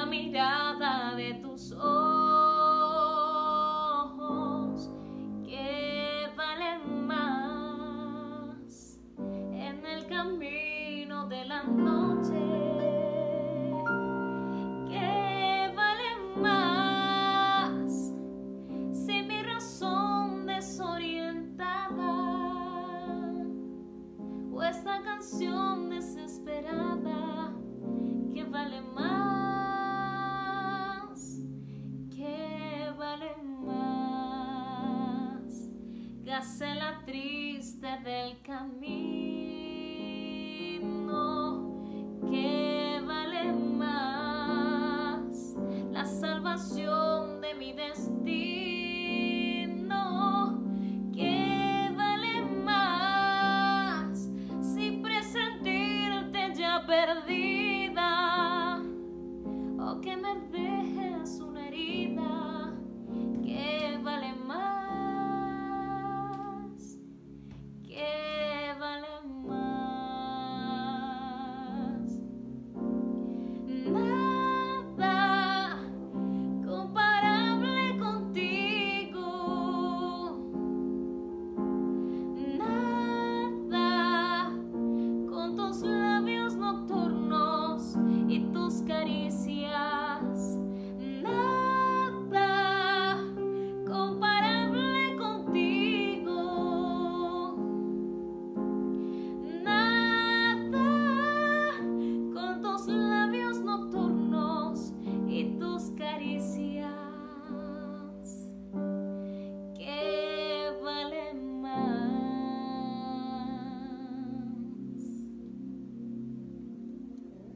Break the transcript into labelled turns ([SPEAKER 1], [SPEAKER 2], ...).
[SPEAKER 1] la mirada de tus ojos que valen más en el camino de la noche. Que valen más si mi razón desorientada o esta canción desesperada que vale más. La triste del camino que vale más la salvación de mi destino que vale más si presentirte ya perdida o que me Paris.